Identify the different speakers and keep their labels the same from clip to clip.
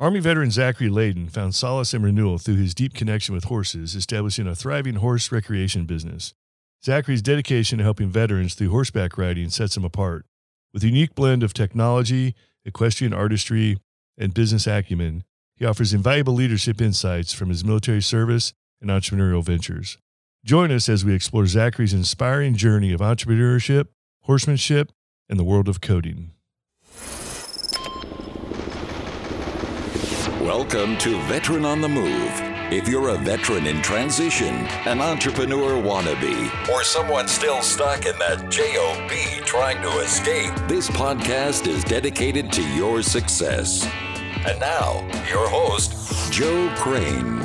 Speaker 1: Army veteran Zachary Leyden found solace and renewal through his deep connection with horses, establishing a thriving horse recreation business. Zachary's dedication to helping veterans through horseback riding sets him apart. With a unique blend of technology, equestrian artistry, and business acumen, he offers invaluable leadership insights from his military service and entrepreneurial ventures. Join us as we explore Zachary's inspiring journey of entrepreneurship, horsemanship, and the world of coding.
Speaker 2: Welcome to Veteran on the Move. If you're a veteran in transition, an entrepreneur wannabe, or someone still stuck in that JOB trying to escape, this podcast is dedicated to your success. And now, your host, Joe Crane.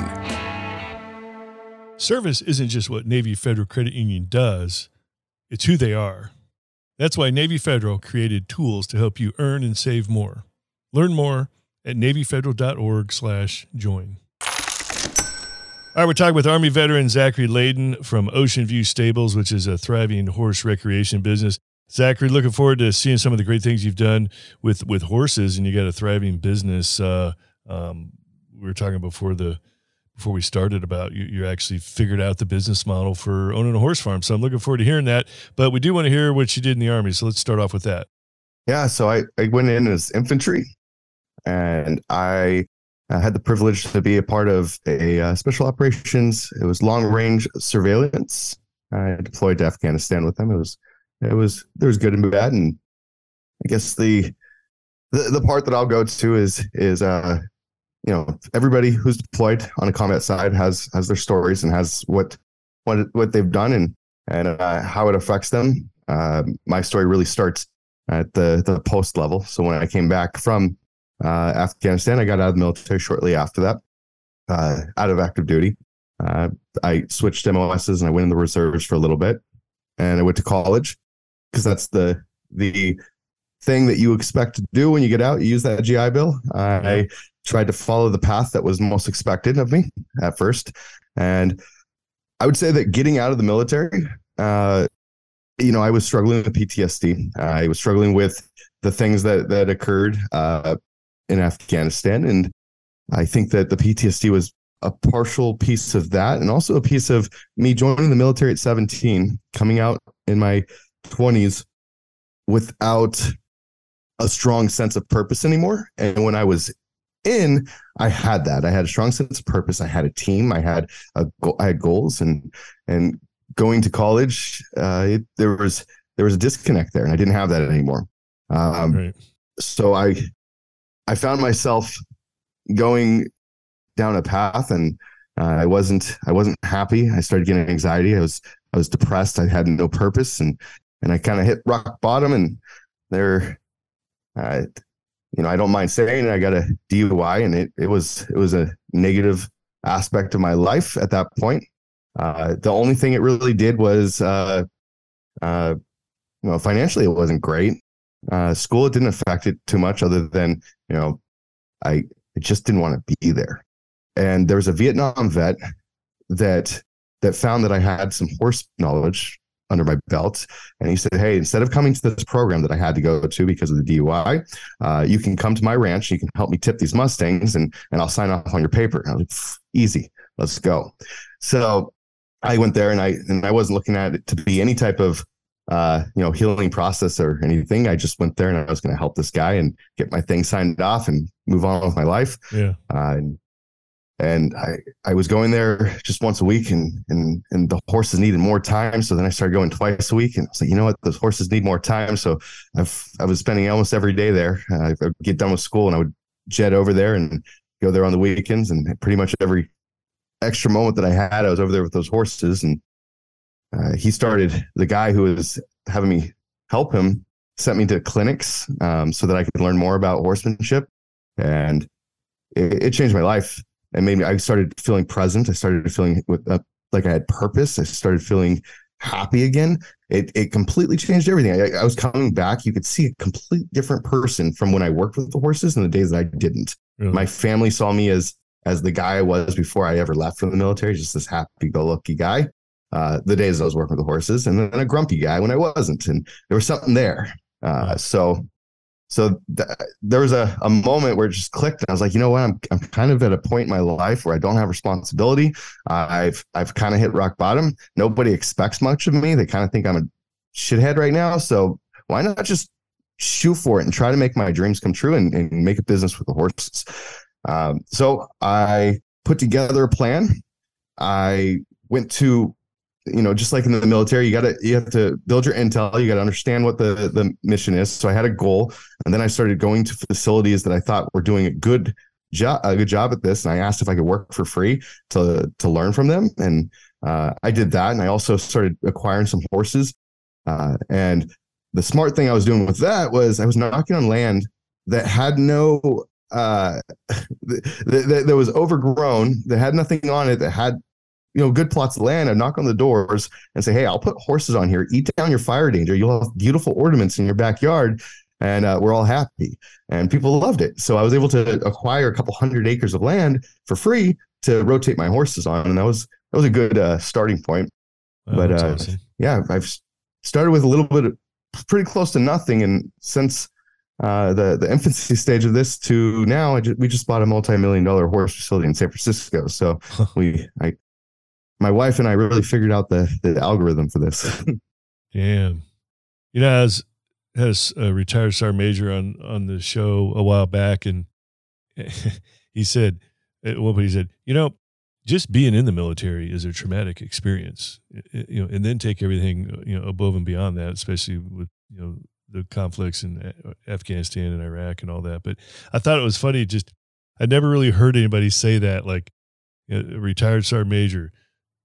Speaker 1: Service isn't just what Navy Federal Credit Union does, it's who they are. That's why Navy Federal created tools to help you earn and save more. Learn more at NavyFederal.org slash join. All right, we're talking with Army veteran Zachary Leyden from Ocean View Stables, which is a thriving horse recreation business. Zachary, looking forward to seeing some of the great things you've done with with horses, and you got a thriving business. Uh, um, we were talking before the before we started about you, you actually figured out the business model for owning a horse farm. So I'm looking forward to hearing that. But we do want to hear what you did in the army. So let's start off with that.
Speaker 3: Yeah, so I, I went in as infantry and I uh, had the privilege to be a part of a uh, special operations. It was long range surveillance. I deployed to Afghanistan with them. It was it was there was good and bad, and I guess the the, the part that I'll go to is is uh you know everybody who's deployed on a combat side has has their stories and has what what what they've done and and uh, how it affects them. Uh, my story really starts at the the post level. So when I came back from uh, Afghanistan. I got out of the military shortly after that, uh, out of active duty. Uh, I switched MOSs and I went in the reserves for a little bit, and I went to college because that's the the thing that you expect to do when you get out. You use that GI Bill. I tried to follow the path that was most expected of me at first, and I would say that getting out of the military, uh, you know, I was struggling with PTSD. I was struggling with the things that that occurred uh, in Afghanistan. And I think that the PTSD was a partial piece of that and also a piece of me joining the military at 17, coming out in my 20s without a strong sense of purpose anymore. And when I was in, I had that. I had a strong sense of purpose. I had a team. I had a I had goals and and going to college, uh, it, there was there was a disconnect there, and I didn't have that anymore. Um, right. So I I found myself going down a path and uh, I wasn't I wasn't happy. I started getting anxiety. I was I was depressed. I had no purpose and and I kind of hit rock bottom and there uh, you know, I don't mind saying it, I got a DUI and it it was it was a negative aspect of my life at that point. Uh, the only thing it really did was uh, uh, you know, financially it wasn't great. Uh, school it didn't affect it too much, other than you know, I, just didn't want to be there. And there was a Vietnam vet that that found that I had some horse knowledge under my belt, and he said, "Hey, instead of coming to this program that I had to go to because of the DUI, uh, you can come to my ranch. You can help me tip these Mustangs, and and I'll sign off on your paper." And I was like, "Easy, let's go." So I went there, and I and I wasn't looking at it to be any type of uh, you know, healing process or anything. I just went there and I was going to help this guy and get my thing signed off and move on with my life.
Speaker 1: Yeah.
Speaker 3: Uh, and, and I, I was going there just once a week and, and, and the horses needed more time. So then I started going twice a week and I was like, you know what, those horses need more time. So I've, I was spending almost every day there. Uh, I would get done with school and I would jet over there and go there on the weekends and pretty much every extra moment that I had, I was over there with those horses and uh, he started the guy who was having me help him sent me to clinics um, so that I could learn more about horsemanship, and it, it, changed my life. It made me. I started feeling present. I started feeling with uh, like I had purpose. I started feeling happy again. It it completely changed everything. I, I was coming back. You could see a complete different person from when I worked with the horses and the days that I didn't. Really? My family saw me as as the guy I was before I ever left from the military, just this happy go lucky guy uh, the days I was working with the horses, and then a grumpy guy when I wasn't, and there was something there. Uh, so, so th- there was a, a moment where it just clicked and i was like you know what? I'm, I'm kind of at a point in my life where i don't have responsibility. Uh, i've i've kind of hit rock bottom. Nobody expects much of me. They kind of think i'm a shithead right now. So why not just shoot for it and try to make my dreams come true and, and make a business with the horses. Um, so i put together a plan. I went to you know, just like in the military, you got to you have to build your intel. You got to understand what the the mission is. So I had a goal, and then I started going to facilities that I thought were doing a good job a good job at this, and I asked if I could work for free to to learn from them, and uh, I did that. And I also started acquiring some horses. Uh, and the smart thing I was doing with that was I was knocking on land that had no uh that, that was overgrown that had nothing on it that had you know good plots of land and knock on the doors and say hey i'll put horses on here. Eat down your fire danger. You'll have beautiful ornaments in your backyard. And uh, we're all happy. And people loved it. So i was able to acquire a couple hundred acres of land for free to rotate my horses on. And that was that was a good uh, starting point. Oh, but uh, awesome. yeah i've started with a little bit of pretty close to nothing. And since uh, the the infancy stage of this to now, just, we just bought a multi million dollar horse facility in San Francisco. So we I my wife and I really figured out the, the algorithm for this.
Speaker 1: Damn. You know, as has a retired sergeant major on on the show a while back, and he said, "Well, but he said, you know, just being in the military is a traumatic experience, you know, and then take everything you know above and beyond that, especially with you know the conflicts in uh, Afghanistan and Iraq and all that." But I thought it was funny. Just I never really heard anybody say that, like a retired sergeant major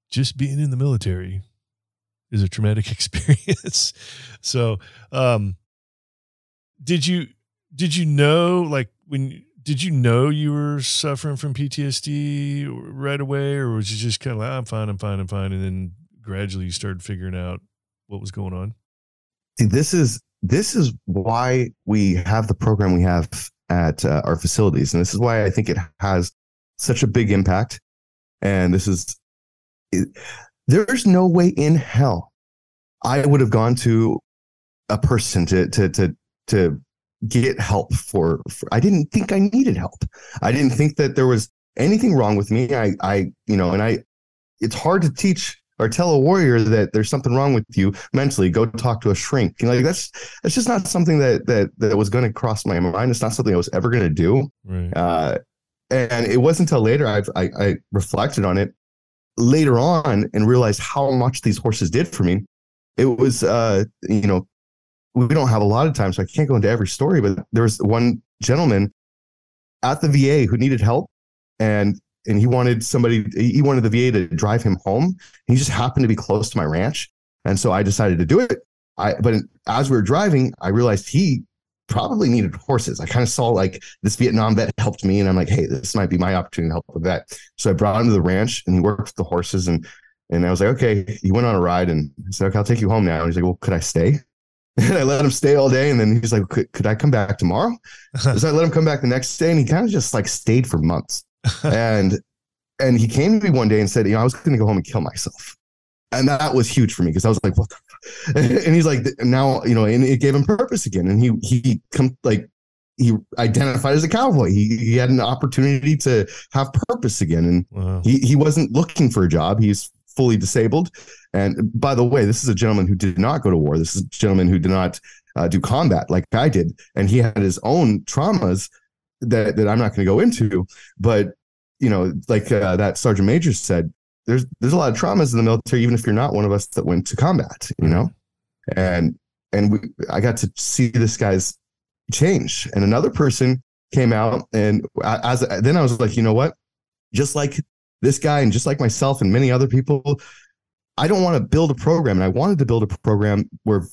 Speaker 1: just being in the military is a traumatic experience. so, um, did you did you know like when did you know you were suffering from PTSD right away, or was you just kind of like I'm fine, I'm fine, I'm fine, and then gradually you started figuring out what was going on?
Speaker 3: See, this is this is why we have the program we have at uh, our facilities, and this is why I think it has such a big impact. And this is there's no way in hell I would have gone to a person to to to to get help for, for, I didn't think I needed help. I didn't think that there was anything wrong with me. I I you know, and I it's hard to teach or tell a warrior that there's something wrong with you mentally. Go talk to a shrink. You know, like that's that's just not something that that that was going to cross my mind. It's not something I was ever going to do. Right. Uh, and it wasn't until later I've, I, I reflected on it later on and realized how much these horses did for me. It was, uh, you know, we don't have a lot of time, so I can't go into every story, but there was one gentleman at the VA who needed help and and he wanted somebody he wanted the VA to drive him home. He just happened to be close to my ranch. And so I decided to do it. I but as we were driving, I realized he probably needed horses. I kind of saw like this Vietnam vet helped me, and I'm like, hey, this might be my opportunity to help with that. So I brought him to the ranch, and he worked with the horses, and and I was like, okay. He went on a ride, and I said, okay, I'll take you home now. And he's like, well, could I stay? And I let him stay all day, and then he's like, could, could I come back tomorrow? so I let him come back the next day, and he kind of just like stayed for months. and and he came to me one day and said, you know, I was going to go home and kill myself. And that was huge for me because I was like, what the and he's like now you know and it gave him purpose again. And he he come like he identified as a cowboy. He, he had an opportunity to have purpose again. And wow. he, he wasn't looking for a job. He's fully disabled. And by the way this is a gentleman who did not go to war. This is a gentleman who did not uh, do combat like i did. And he had his own traumas that, that i'm not going to go into. But you know like uh, that sergeant major said there's there's a lot of traumas in the military, even if you're not one of us that went to combat, you know, and and we, I got to see this guy's change. And another person came out, and as then I was like, you know what, just like this guy, and just like myself and many other people, I don't want to build a program, and I wanted to build a program where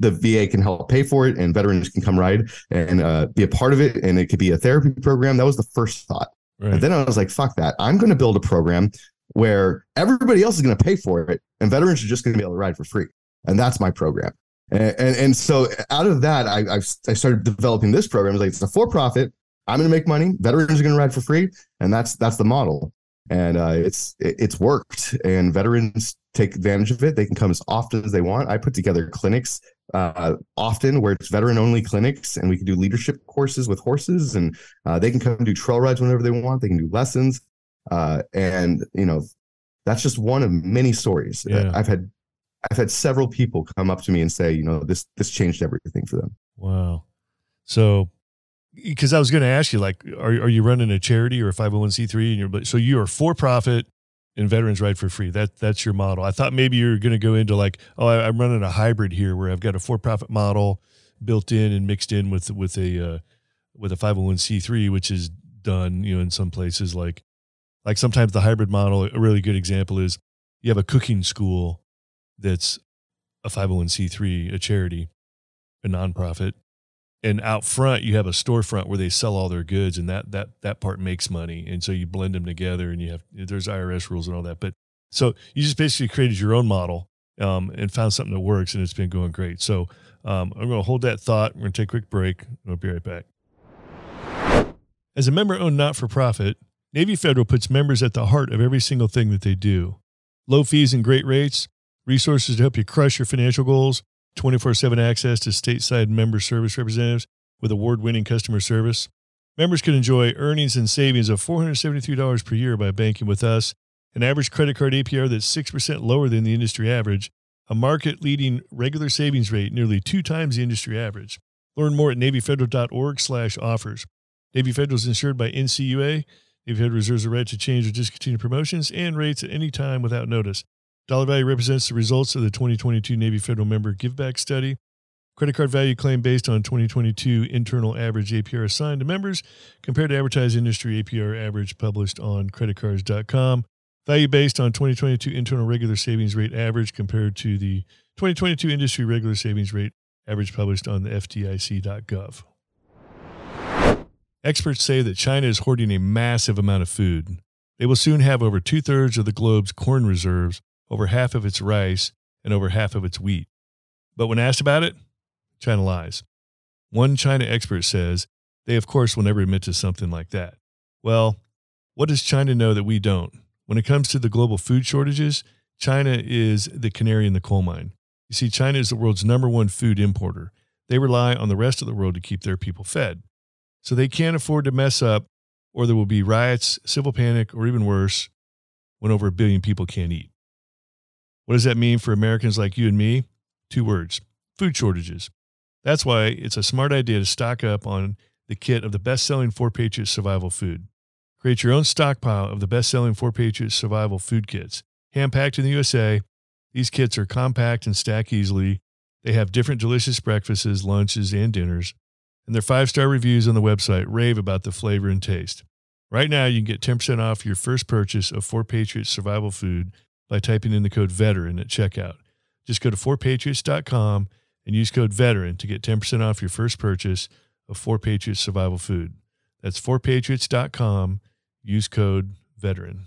Speaker 3: the VA can help pay for it, and veterans can come ride and uh, be a part of it, and it could be a therapy program. That was the first thought. Right. And then I was like, fuck that. I'm going to build a program where everybody else is going to pay for it and veterans are just going to be able to ride for free. And that's my program. And, and, and so out of that, I, I've, I started developing this program. It's like, it's a for profit. I'm going to make money. Veterans are going to ride for free. And that's, that's the model. And uh, it's, it, it's worked and veterans take advantage of it. They can come as often as they want. I put together clinics uh, often where it's veteran only clinics and we can do leadership courses with horses and uh, they can come do trail rides whenever they want they can do lessons uh, and you know that's just one of many stories
Speaker 1: Yeah.
Speaker 3: i've had i've had several people come up to me and say you know this this changed everything for them
Speaker 1: Wow. So, because I was going to ask you, like, are are you running a charity or a five hundred one c three? And you're so you are for profit and veterans ride for free. That that's your model. I thought maybe you're going to go into like, oh, I, I'm running a hybrid here where I've got a for profit model built in and mixed in with with a uh, with a five hundred one c three, which is done, you know, in some places like like sometimes the hybrid model. A really good example is you have a cooking school that's a five hundred one c three, a charity a nonprofit and out front you have a storefront where they sell all their goods and that that that part makes money and so you blend them together and you have there's irs rules and all that but so you just basically created your own model um, and found something that works and it's been going great so um, i'm going to hold that thought we're going to take a quick break and i'll be right back as a member-owned not-for-profit navy federal puts members at the heart of every single thing that they do low fees and great rates resources to help you crush your financial goals 24 7 access to stateside member service representatives with award winning customer service. Members can enjoy earnings and savings of $473 per year by banking with us, an average credit card APR that's 6% lower than the industry average, a market leading regular savings rate nearly two times the industry average. Learn more at NavyFederal.org slash offers. Navy Federal is insured by NCUA. Navy Federal reserves the right to change or discontinue promotions and rates at any time without notice. Dollar value represents the results of the 2022 Navy Federal Member Giveback Study. Credit card value claim based on 2022 internal average APR assigned to members compared to advertised industry APR average published on creditcards.com. Value based on 2022 internal regular savings rate average compared to the 2022 industry regular savings rate average published on the FDIC.gov. Experts say that China is hoarding a massive amount of food. They will soon have over two thirds of the globe's corn reserves over half of its rice, and over half of its wheat. But when asked about it, China lies. One China expert says they, of course, will never admit to something like that. Well, what does China know that we don't? When it comes to the global food shortages, China is the canary in the coal mine. You see, China is the world's number one food importer. They rely on the rest of the world to keep their people fed. So they can't afford to mess up, or there will be riots, civil panic, or even worse, when over a billion people can't eat. What does that mean for Americans like you and me? Two words food shortages. That's why it's a smart idea to stock up on the kit of the best selling Four Patriots survival food. Create your own stockpile of the best selling Four Patriots survival food kits. Hand packed in the USA, these kits are compact and stack easily. They have different delicious breakfasts, lunches, and dinners. And their five star reviews on the website rave about the flavor and taste. Right now, you can get 10% off your first purchase of Four Patriots survival food by typing in the code VETERAN at checkout. Just go to 4patriots.com and use code VETERAN to get 10% off your first purchase of 4 Patriots survival food. That's 4patriots.com. Use code VETERAN.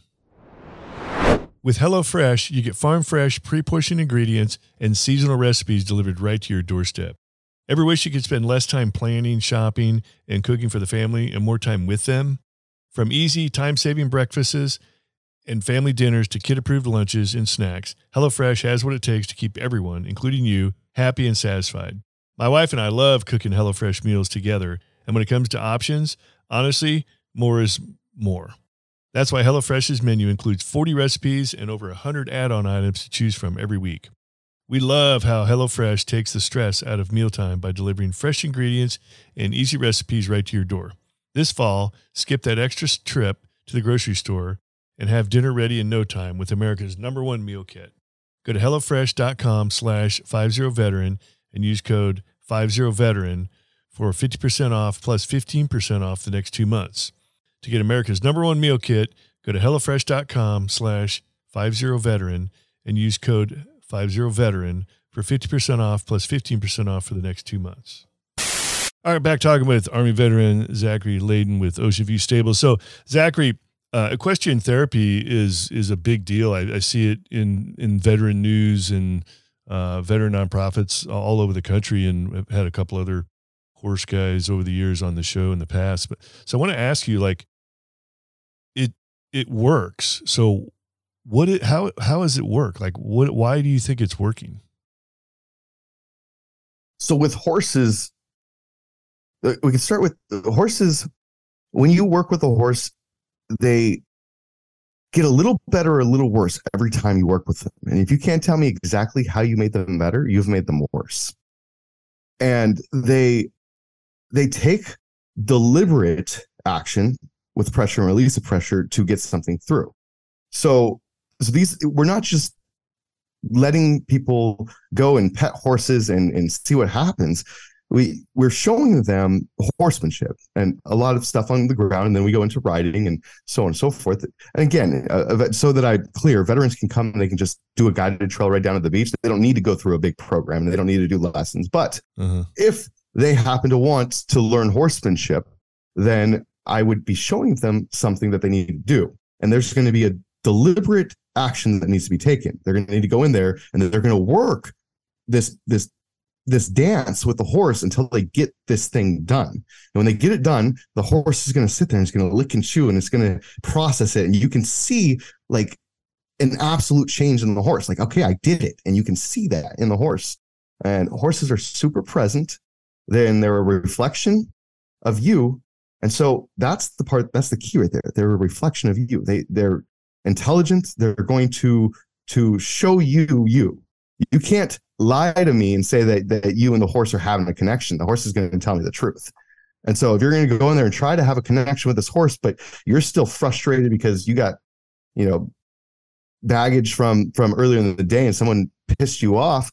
Speaker 1: With HelloFresh, you get farm fresh, pre portioned ingredients and seasonal recipes delivered right to your doorstep. Ever wish you could spend less time planning, shopping, and cooking for the family and more time with them? From easy, time saving breakfasts and family dinners to kid approved lunches and snacks, HelloFresh has what it takes to keep everyone, including you, happy and satisfied. My wife and I love cooking HelloFresh meals together, and when it comes to options, honestly, more is more. That's why HelloFresh's menu includes 40 recipes and over 100 add on items to choose from every week. We love how HelloFresh takes the stress out of mealtime by delivering fresh ingredients and easy recipes right to your door. This fall, skip that extra trip to the grocery store and have dinner ready in no time with America's number one meal kit. Go to HelloFresh.com slash 50veteran and use code 50veteran for 50% off plus 15% off the next two months. To get America's number one meal kit, go to HelloFresh.com slash 50veteran and use code 50veteran for 50% off plus 15% off for the next two months. All right, back talking with Army veteran Zachary Leyden with Ocean View Stables. So, Zachary, uh, equestrian therapy is is a big deal. I, I see it in in veteran news and uh, veteran nonprofits all over the country, and I've had a couple other horse guys over the years on the show in the past. But so I want to ask you, like, it it works. So, what it how how does it work? Like, what why do you think it's working?
Speaker 3: so with horses, uh, we can start with horses. When you work with a horse, they get a little better or a little worse every time you work with them. And if you can't tell me exactly how you made them better, you've made them worse. And they they take deliberate action with pressure and release of pressure to get something through. So so these we're not just letting people go and pet horses and, and see what happens. We we're showing them horsemanship and a lot of stuff on the ground and then we go into riding and so on and so forth. And again uh, so that i clear veterans can come and they can just do a guided trail right down to the beach. They don't need to go through a big program. And they don't need to do lessons. But uh-huh. if they happen to want to learn horsemanship then i would be showing them something that they need to do. And there's going to be a deliberate action that needs to be taken they're going to need to go in there and they're going to work this this this dance with the horse until they get this thing done. And when they get it done, the horse is going to sit there and it's going to lick and chew and it's going to process it. And you can see like an absolute change in the horse. Like, okay, I did it. And you can see that in the horse. And horses are super present. Then they're a reflection of you. And so that's the part, that's the key right there. They're a reflection of you. They they're intelligent. They're going to to show you you. You can't lie to me and say that, that you and the horse are having a connection. The horse is going to tell me the truth. And so if you're going to go in there and try to have a connection with this horse, but you're still frustrated because you got, you know, baggage from from earlier in the day and someone pissed you off,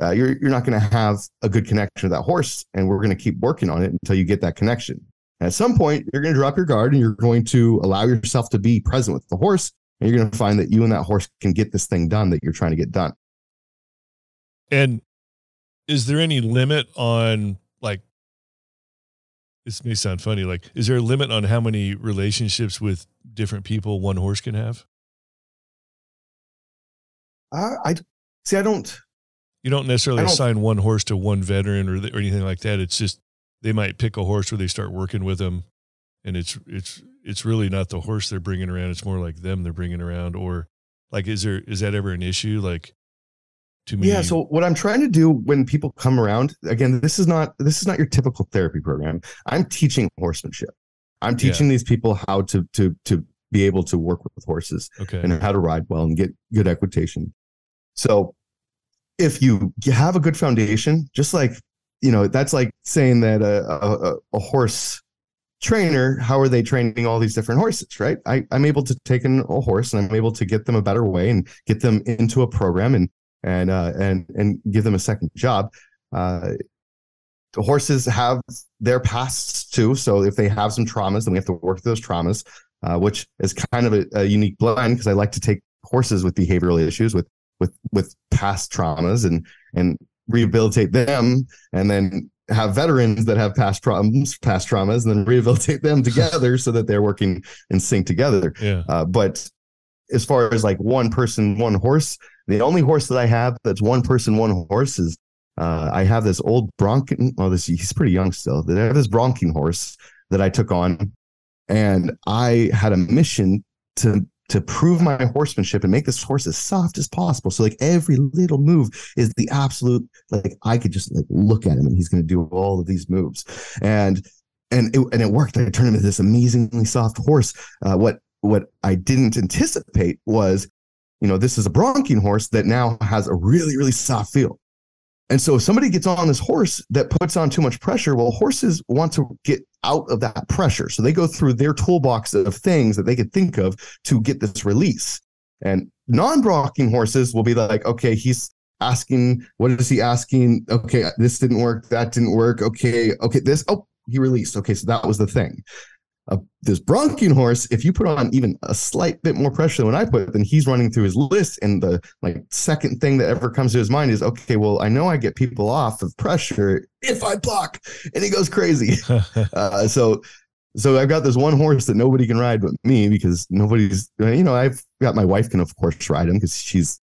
Speaker 3: uh, you're you're not going to have a good connection with that horse. And we're going to keep working on it until you get that connection. at some point, you're going to drop your guard and you're going to allow yourself to be present with the horse. And you're going to find that you and that horse can get this thing done that you're trying to get done.
Speaker 1: And is there any limit on like this may sound funny like is there a limit on how many relationships with different people one horse can have
Speaker 3: uh, i see i don't
Speaker 1: you don't necessarily don't, assign one horse to one veteran or, or anything like that it's just they might pick a horse where they start working with them and it's it's it's really not the horse they're bringing around it's more like them they're bringing around or like is there is that ever an issue like
Speaker 3: too many. Yeah. So what I'm trying to do when people come around, again, this is not this is not your typical therapy program. I'm teaching horsemanship. I'm teaching yeah. these people how to to to be able to work with horses
Speaker 1: okay.
Speaker 3: and how to ride well and get good equitation. So if you have a good foundation, just like you know, that's like saying that a, a, a horse trainer, how are they training all these different horses, right? I, I'm able to take in a horse and I'm able to get them a better way and get them into a program and and uh, and and give them a second job. Uh, the horses have their pasts too, so if they have some traumas, then we have to work those traumas, uh, which is kind of a, a unique blend because I like to take horses with behavioral issues with with with past traumas and and rehabilitate them, and then have veterans that have past problems, past traumas, and then rehabilitate them together so that they're working in sync together.
Speaker 1: Yeah.
Speaker 3: Uh, but as far as like one person, one horse, the only horse that I have that's one person, one horse is uh, I have this old Bronking. Well, this he's pretty young still. I have this Bronking horse that I took on, and I had a mission to to prove my horsemanship and make this horse as soft as possible. So like every little move is the absolute like I could just like look at him and he's going to do all of these moves, and and it, and it worked. I turned him into this amazingly soft horse. Uh, what what I didn't anticipate was you know, this is a bronking horse that now has a really, really soft feel. And so if somebody gets on this horse that puts on too much pressure, well, horses want to get out of that pressure. So they go through their toolbox of things that they could think of to get this release. And non-bronking horses will be like, okay, he's asking, what is he asking? Okay, this didn't work, that didn't work. Okay, okay, this, oh, he released. Okay, so that was the thing uh, this bronking horse, if you put on even a slight bit more pressure than when I put, then he's running through his list. And the like second thing that ever comes to his mind is, okay, well, I know I get people off of pressure if I block, and he goes crazy. uh, so, so I've got this one horse that nobody can ride but me because nobody's, you know, I've got my wife can of course ride him because she's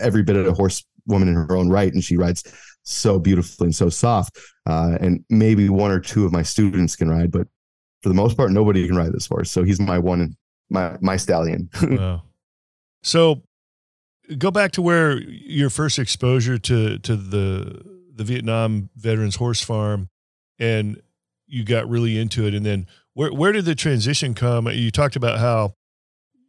Speaker 3: every bit of a horse woman in her own right, and she rides so beautifully and so soft. Uh, and maybe one or two of my students can ride, but for the most part, nobody can ride this horse. So he's my one, my my stallion. wow.
Speaker 1: So go back to where your first exposure to to the the Vietnam Veterans Horse Farm, and you got really into it. And then where where did the transition come? You talked about how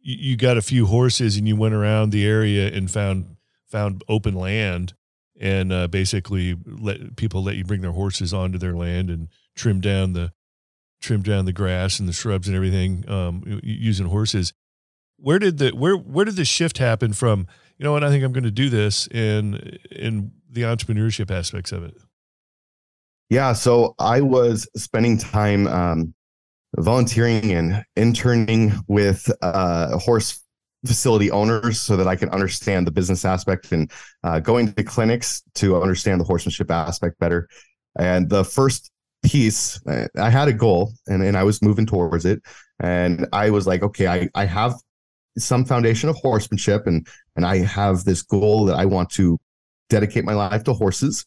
Speaker 1: you, got a few horses and you went around the area and found found open land and uh, basically let people let you bring their horses onto their land and trim down the trim down the grass and the shrubs and everything um, using horses. Where did the where where did the shift happen from? You know what? I think I'm going to do this in in the entrepreneurship aspects of it.
Speaker 3: Yeah, so I was spending time um, volunteering and interning with uh, horse facility owners so that I can understand the business aspect and uh, going to clinics to understand the horsemanship aspect better. And the first piece, I had a goal and, and I was moving towards it. And I was like, okay, I, I have some foundation of horsemanship and, and I have this goal that I want to dedicate my life to horses.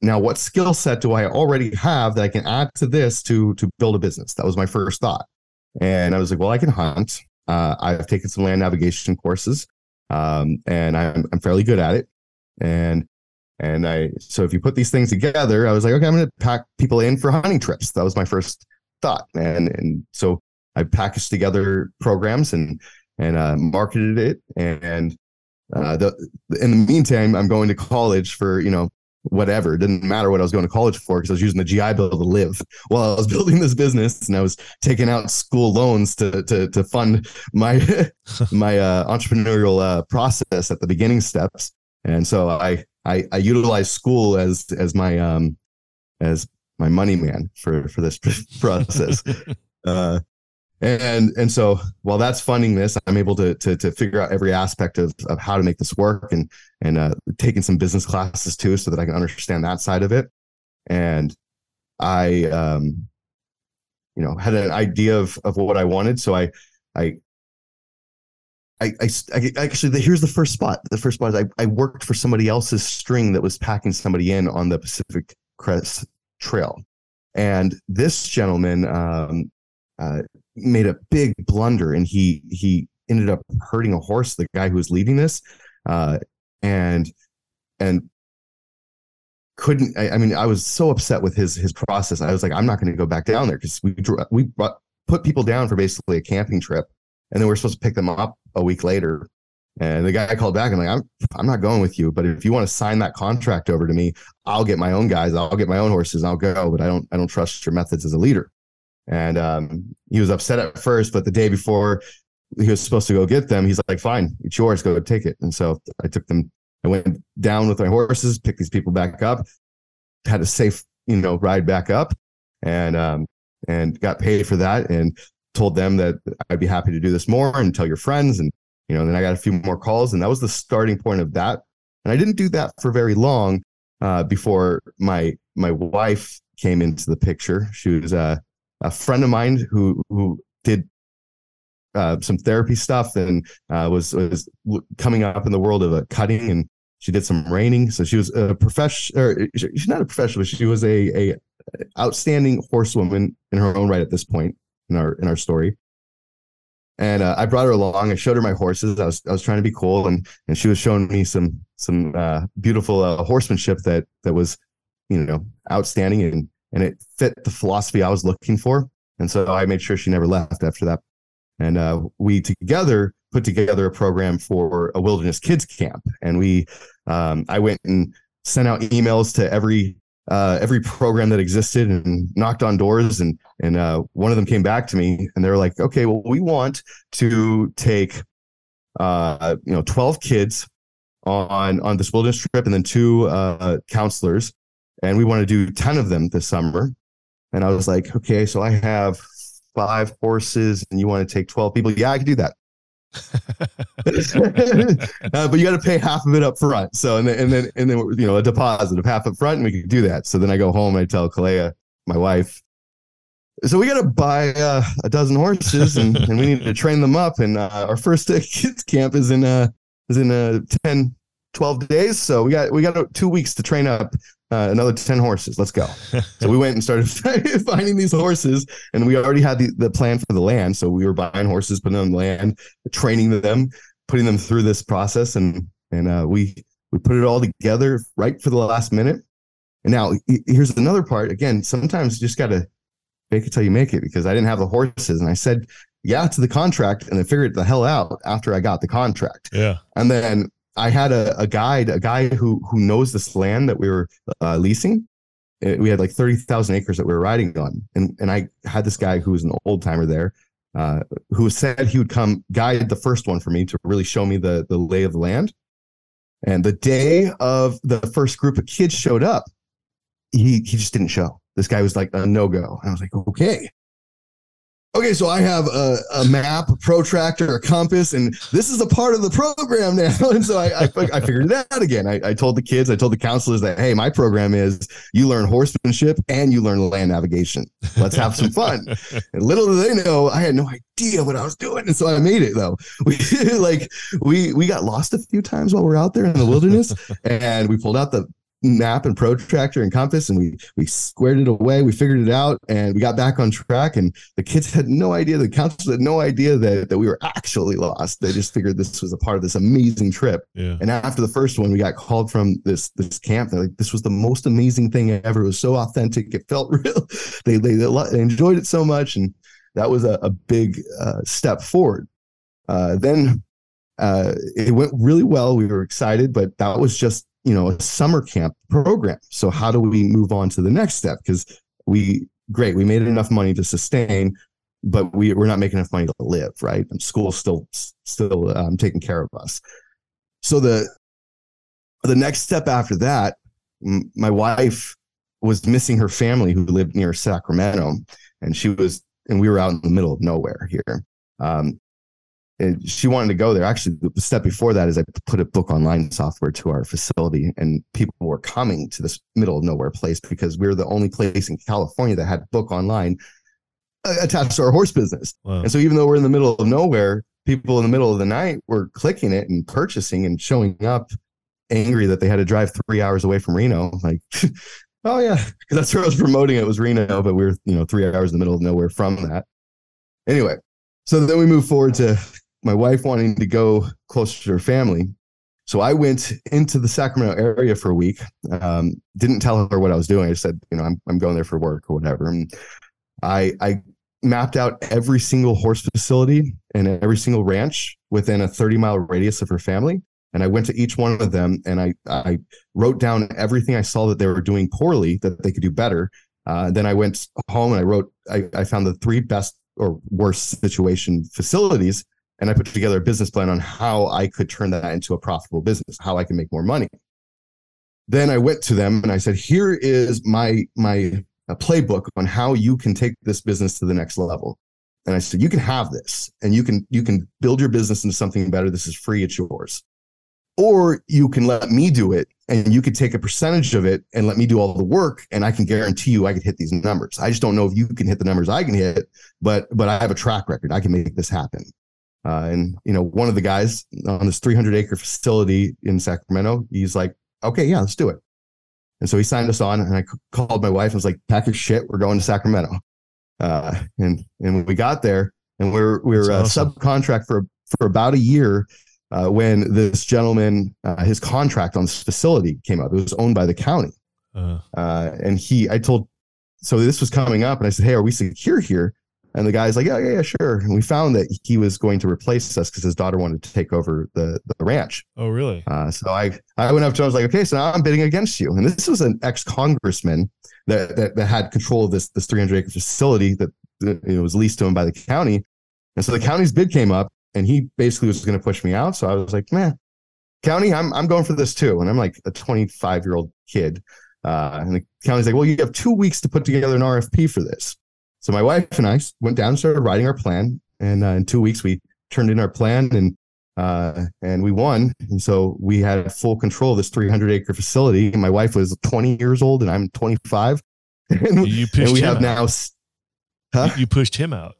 Speaker 3: Now, what skill set do I already have that I can add to this to to build a business? That was my first thought. And I was like, well, I can hunt. Uh, I've taken some land navigation courses, um, and I'm, I'm fairly good at it. And and I so if you put these things together, I was like, okay, I'm going to pack people in for hunting trips. That was my first thought, and and so I packaged together programs and and uh, marketed it. And uh, the in the meantime, I'm going to college for you know whatever. It didn't matter what I was going to college for because I was using the GI Bill to live while I was building this business, and I was taking out school loans to to to fund my my uh, entrepreneurial uh, process at the beginning steps. And so I I, I utilized school as as my um as my money man for for this process. uh, and and so while that's funding this i'm able to to, to figure out every aspect of, of how to make this work and and uh, taking some business classes too so that i can understand that side of it and i um you know had an idea of of what i wanted so i i I, I, I actually here's the first spot. The first spot is I, I worked for somebody else's string that was packing somebody in on the Pacific Crest Trail, and this gentleman um, uh, made a big blunder and he he ended up hurting a horse the guy who was leading this uh, and and couldn't I, I, mean i was so upset with his his process i was like i'm not going to go back down there because we we brought, put people down for basically a camping trip and then we are supposed to pick them up a week later. And the guy called back. And like i'm i'm not going with you but if you want to sign that contract over to me i'll get my own guys. I'll get my own horses. I'll go but i don't i don't trust your methods as a leader. And um, he was upset at first, but the day before he was supposed to go get them, he's like, fine, it's yours, go take it. And so I took them, I went down with my horses, picked these people back up, had a safe, you know, ride back up and, um, and got paid for that. And told them that I'd be happy to do this more and tell your friends. And, you know, then I got a few more calls and that was the starting point of that. And I didn't do that for very long uh, before my, my wife came into the picture. She was, uh, a friend of mine who who did uh, some therapy stuff and uh, was was coming up in the world of uh, cutting and she did some reining so she was a professional she's not a professional but she was a, a outstanding horsewoman in her own right at this point in our in our story and uh, I brought her along. I showed her my horses. I was I was trying to be cool, and and she was showing me some some uh, beautiful uh, horsemanship that that was, you know, outstanding. And and it fit the philosophy I was looking for. And so I made sure she never left after that. And uh, we together put together a program for a wilderness kids camp. And we, um, I went and sent out emails to every uh, every program that existed and knocked on doors. And and uh, one of them came back to me and they were like, okay, well, we want to take uh, you know 12 kids on on this wilderness trip and then two uh, counselors and we want to do 10 of them this summer. And I was like, okay, so I have five horses and you want to take 12 people. Yeah, I can do that. uh, but you got to pay half of it up front. So, and then, and then, and then, you know, a deposit of half up front and we could do that. So then I go home and I tell Kalea, my wife, so we got to buy uh, a dozen horses and, and we need to train them up. And uh, our first kids camp is in, uh, is in uh, 10, 12 days. So we got, we got two weeks to train up uh, another 10 horses. Let's go. so we went and started finding these horses, and we already had the, the plan for the land. So we were buying horses, putting them on land, training them, putting them through this process. And, and uh, we, we put it all together right for the last minute. And now here's another part. Again, sometimes you just got to fake it till you make it because I didn't have the horses. And I said, yeah, to the contract. And I figured the hell out after I got the contract.
Speaker 1: Yeah.
Speaker 3: And then I had a, a guide, a guy who, who knows this land that we were uh, leasing. Uh, we had like 30,000 acres that we were riding on. And, and I had this guy who was an old timer there. Uh, who said he would come guide the first one for me to really show me the the lay of the land. And the day of the first group of kids showed up, he he just didn't show. This guy was like a no go. I was like, okay. Okay, so I have a, a map, a protractor, a compass, and this is a part of the program now. And so I, I, I figured it out again. I, I told the kids, I told the counselors that, hey, my program is you learn horsemanship and you learn land navigation. Let's have some fun. and little do they know, I had no idea what I was doing. And so I made it though. We like we we got lost a few times while we are out there in the wilderness, and we pulled out the map and protractor and compass and we we squared it away we figured it out and we got back on track and the kids had no idea the counselors had no idea that, that we were actually lost. They just figured this was a part of this amazing trip.
Speaker 1: Yeah.
Speaker 3: and after the first one we got called from this this camp. They're like this was the most amazing thing ever. It was so authentic. It felt real. They they, they enjoyed it so much and that was a, a big uh, step forward. Uh, then uh, it went really well. We were excited but that was just you know a summer camp program. So how do we move on to the next step? Because we great we made enough money to sustain but we, we're not making enough money to live right? And school's still still um, taking care of us. So the the next step after that my wife was missing her family who lived near sacramento and she was and we were out in the middle of nowhere here. Um, and she wanted to go there. Actually, the step before that is I put a book online software to our facility, and people were coming to this middle of nowhere place because we are the only place in California that had book online uh, attached to our horse business. Wow. And so, even though we're in the middle of nowhere, people in the middle of the night were clicking it and purchasing and showing up angry that they had to drive three hours away from Reno. Like, oh yeah, because that's where I was promoting it was Reno, but we are you know three hours in the middle of nowhere from that. Anyway, so then we move forward to my wife wanting to go closer to her family. So I went into the Sacramento area for a week. Um, didn't tell her what I was doing. I said, you know, I'm, I'm going there for work or whatever. And I, I mapped out every single horse facility and every single ranch within a 30 mile radius of her family. And I went to each one of them and I, I wrote down everything I saw that they were doing poorly that they could do better. Uh, then I went home and I wrote, I, I found the three best or worst situation facilities and I put together a business plan on how I could turn that into a profitable business, how I can make more money. Then I went to them and I said, "Here is my my uh, playbook on how you can take this business to the next level." And I said, "You can have this, and you can you can build your business into something better. This is free; it's yours." Or you can let me do it, and you could take a percentage of it and let me do all the work, and I can guarantee you I could hit these numbers. I just don't know if you can hit the numbers I can hit, but but I have a track record. I can make this happen. Uh, and you know, one of the guys on this 300 acre facility in Sacramento, he's like, "Okay, yeah, let's do it." And so he signed us on, and I called my wife and was like, "Pack your shit, we're going to Sacramento." Uh, and and when we got there, and we are we were a awesome. subcontract for for about a year. Uh, when this gentleman, uh, his contract on this facility came up, it was owned by the county, uh-huh. uh, and he, I told, so this was coming up, and I said, "Hey, are we secure here?" And the guy's like, yeah, yeah, yeah, sure. And we found that he was going to replace us because his daughter wanted to take over the, the ranch.
Speaker 1: Oh, really?
Speaker 3: Uh, so I, I went up to him. I was like, okay, so now I'm bidding against you. And this was an ex congressman that, that, that had control of this this 300 acre facility that you know, was leased to him by the county. And so the county's bid came up, and he basically was going to push me out. So I was like, man, county, I'm I'm going for this too. And I'm like a 25 year old kid. Uh, and the county's like, well, you have two weeks to put together an RFP for this. So my wife and I went down and started writing our plan. And uh, in two weeks, we turned in our plan and uh, and we won. And so we had full control of this 300 acre facility. And my wife was 20 years old and I'm 25.
Speaker 1: and, you pushed
Speaker 3: and we have
Speaker 1: out.
Speaker 3: now.
Speaker 1: Huh? You pushed him out.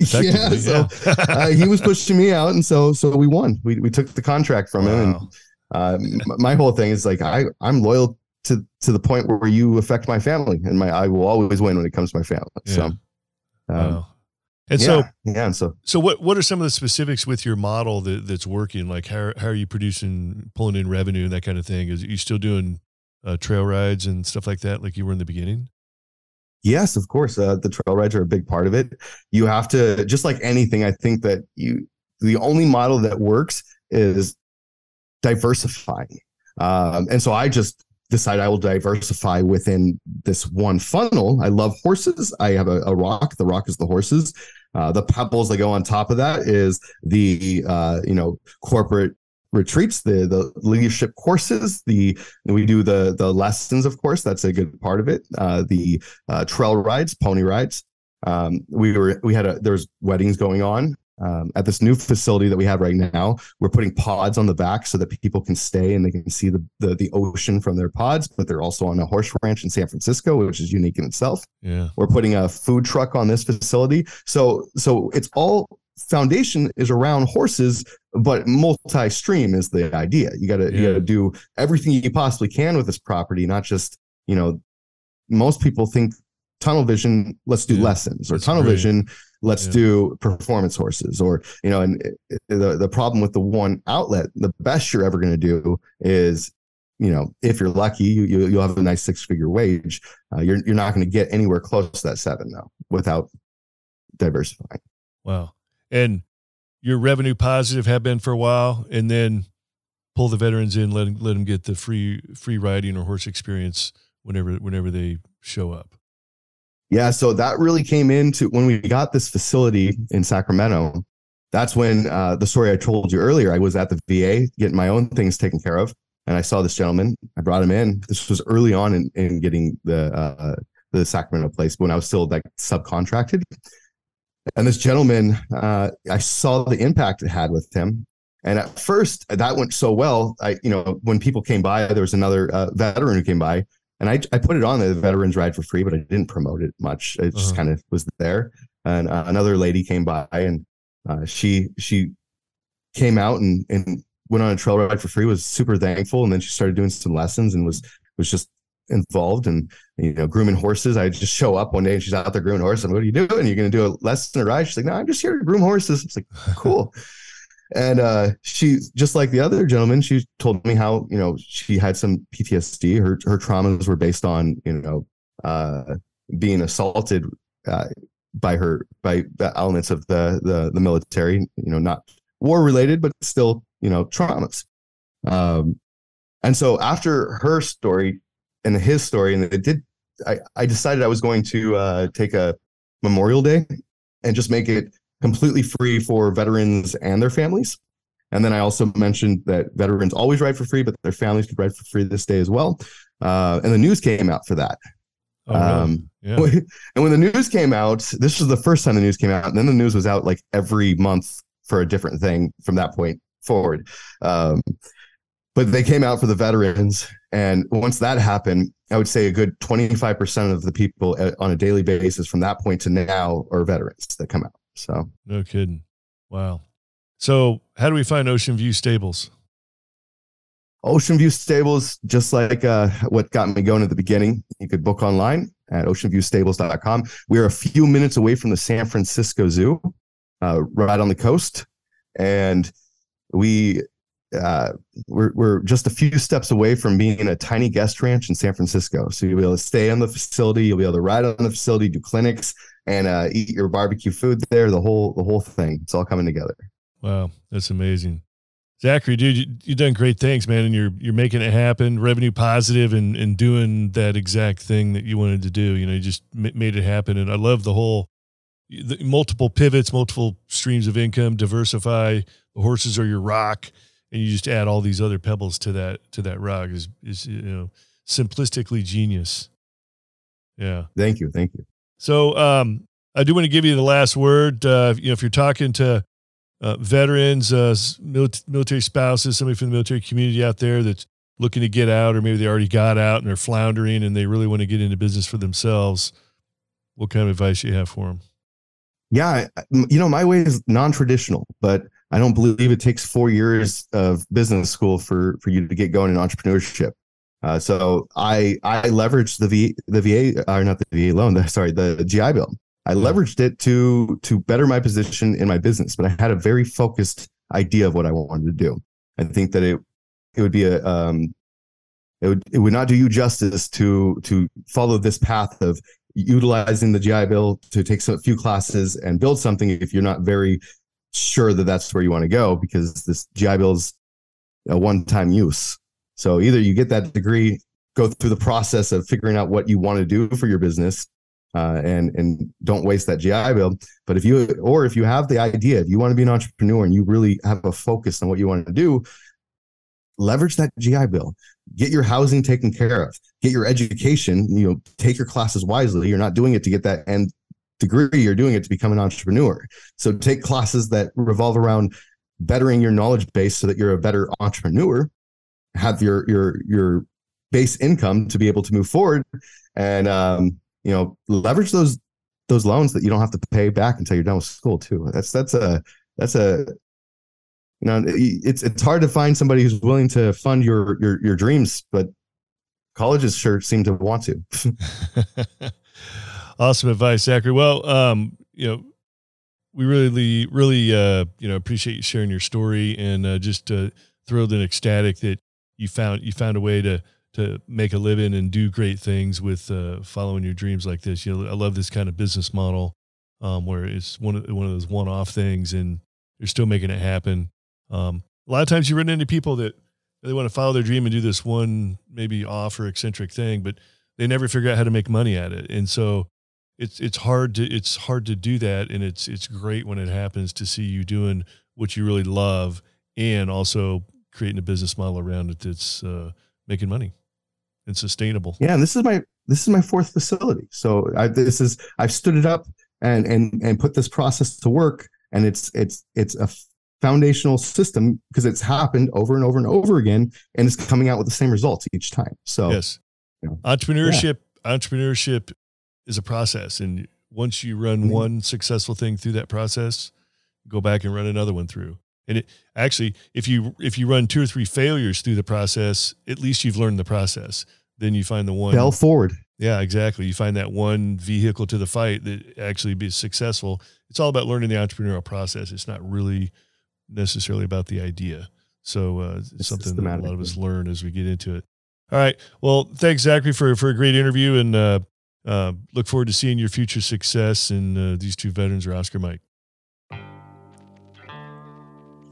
Speaker 3: Yeah, so uh, he was pushing me out, and so so we won. We we took the contract from wow. him, and uh, my whole thing is like I I'm loyal to to the point where you affect my family, and my I will always win when it comes to my family. Yeah. So, um,
Speaker 1: wow. and
Speaker 3: yeah,
Speaker 1: so
Speaker 3: yeah, and so
Speaker 1: so what what are some of the specifics with your model that, that's working? Like how how are you producing, pulling in revenue and that kind of thing? Is you still doing uh, trail rides and stuff like that, like you were in the beginning?
Speaker 3: Yes, of course. Uh, the trail rides are a big part of it. You have to, just like anything, I think that you, the only model that works is diversifying. Um, and so I just decide I will diversify within this one funnel. I love horses. I have a, a rock. The rock is the horses. Uh, the pebbles that go on top of that is the uh, you know corporate retreats, the the leadership courses. The we do the the lessons, of course. That's a good part of it. Uh, the uh, trail rides, pony rides. Um, we were we had a there's weddings going on um, at this new facility that we have right now, we're putting pods on the back so that people can stay and they can see the, the, the ocean from their pods. But they're also on a horse ranch in San Francisco, which is unique in itself.
Speaker 1: Yeah,
Speaker 3: we're putting a food truck on this facility. So so it's all foundation is around horses, but multi-stream is the idea. You got to yeah. you got to do everything you possibly can with this property, not just you know. Most people think tunnel vision. Let's do yeah. lessons or That's tunnel great. vision let's yeah. do performance horses or you know and the the problem with the one outlet the best you're ever going to do is you know if you're lucky you, you will have a nice six figure wage uh, you're you're not going to get anywhere close to that seven though without diversifying.
Speaker 1: Wow. And your revenue positive have been for a while and then pull the veterans in let them, let them get the free free riding or horse experience whenever whenever they show up
Speaker 3: yeah, so that really came into when we got this facility in Sacramento. That's when uh, the story I told you earlier. I was at the VA getting my own things taken care of, and I saw this gentleman. I brought him in. This was early on in, in getting the uh, the Sacramento place when I was still like subcontracted. And this gentleman, uh, I saw the impact it had with him. And at first, that went so well. I, you know, when people came by, there was another uh, veteran who came by and I, I put it on the veterans ride for free, but I didn't promote it much. It just uh-huh. kind of was there. And uh, another lady came by and uh, she she came out and and went on a trail ride for free. Was super thankful, and then she started doing some lessons and was was just involved and you know grooming horses. I just show up one day and she's out there grooming horses. And what are you doing? You're going to do a lesson or ride? She's like, no, I'm just here to groom horses. It's like cool. And uh, she, just like the other gentleman, she told me how you know she had some PTSD. Her her traumas were based on you know uh, being assaulted uh, by her by the elements of the the the military. You know, not war related, but still you know traumas. Um, and so after her story and his story, and it did, I I decided I was going to uh, take a Memorial Day and just make it completely free for veterans and their families. And then I also mentioned that veterans always ride for free, but their families could ride for free this day as well. Uh, and the news came out for that.
Speaker 1: Oh, um, yeah.
Speaker 3: And when the news came out, this was the first time the news came out. And then the news was out like every month for a different thing from that point forward. Um, but they came out for the veterans. And once that happened, I would say a good 25% of the people uh, on a daily basis from that point to now are veterans that come out. So
Speaker 1: no kidding. Wow. So how do we find Ocean View Stables?
Speaker 3: Ocean View Stables, just like uh, what got me going at the beginning, you could book online at oceanviewstables.com. We're a few minutes away from the San Francisco Zoo, uh, right on the coast, and we uh, we're we're just a few steps away from being a tiny guest ranch in San Francisco. So you'll be able to stay on the facility, you'll be able to ride on the facility, do clinics, and uh, eat your barbecue food there. The whole the whole thing. It's all coming together.
Speaker 1: Wow, that's amazing. Zachary, dude, you, have done great things, man, and you're you're making it happen, revenue positive, and and doing that exact thing that you wanted to do. You know, you just made it happen, and I love the whole the multiple pivots, multiple streams of income, diversify. The horses are your rock, and you just add all these other pebbles to that to that rock. Is is you know simplistically genius. Yeah.
Speaker 3: Thank you. Thank you.
Speaker 1: So um, I do want to give you the last word. Uh, you know, if you're talking to uh, veterans, uh, military spouses, somebody from the military community out there that's looking to get out, or maybe they already got out and they're floundering and they really want to get into business for themselves, what kind of advice do you have for them?
Speaker 3: Yeah, you know, my way is non-traditional, but I don't believe it takes four years of business school for for you to get going in entrepreneurship. Uh, so I I leveraged the V the VA or not the VA loan, sorry, the GI Bill. I leveraged it to to better my position in my business, but I had a very focused idea of what I wanted to do. I think that it it would be a um, it would it would not do you justice to to follow this path of utilizing the GI Bill to take a few classes and build something if you're not very sure that that's where you want to go because this GI Bill is a one-time use. So either you get that degree, go through the process of figuring out what you want to do for your business, uh, and and don't waste that GI Bill. But if you or if you have the idea, if you want to be an entrepreneur and you really have a focus on what you want to do, leverage that GI Bill. Get your housing taken care of. Get your education. You know, take your classes wisely. You're not doing it to get that end degree. You're doing it to become an entrepreneur. So take classes that revolve around bettering your knowledge base so that you're a better entrepreneur. Have your your your base income to be able to move forward, and um, you know leverage those those loans that you don't have to pay back until you're done with school too. That's that's a that's a you know it's it's hard to find somebody who's willing to fund your your your dreams but colleges sure seem to want to
Speaker 1: awesome advice zachary well um you know we really really uh you know appreciate you sharing your story and uh, just uh, thrilled and ecstatic that you found you found a way to to make a living and do great things with uh, following your dreams like this you know i love this kind of business model um, where it's one of one of those one-off things and you're still making it happen um, a lot of times you run into people that they want to follow their dream and do this one maybe off or eccentric thing, but they never figure out how to make money at it. And so it's it's hard to it's hard to do that. And it's it's great when it happens to see you doing what you really love and also creating a business model around it that's uh, making money and sustainable.
Speaker 3: Yeah, and this is my this is my fourth facility. So I, this is I've stood it up and and and put this process to work, and it's it's it's a foundational system because it's happened over and over and over again and it's coming out with the same results each time. So
Speaker 1: yes, you know, entrepreneurship, yeah. entrepreneurship is a process. And once you run mm-hmm. one successful thing through that process, go back and run another one through. And it actually, if you, if you run two or three failures through the process, at least you've learned the process. Then you find the one
Speaker 3: fell forward.
Speaker 1: Yeah, exactly. You find that one vehicle to the fight that actually be successful. It's all about learning the entrepreneurial process. It's not really necessarily about the idea. So uh, it's something that a lot of us learn as we get into it. All right. Well, thanks, Zachary, for, for a great interview and uh, uh, look forward to seeing your future success. And uh, these two veterans are Oscar Mike.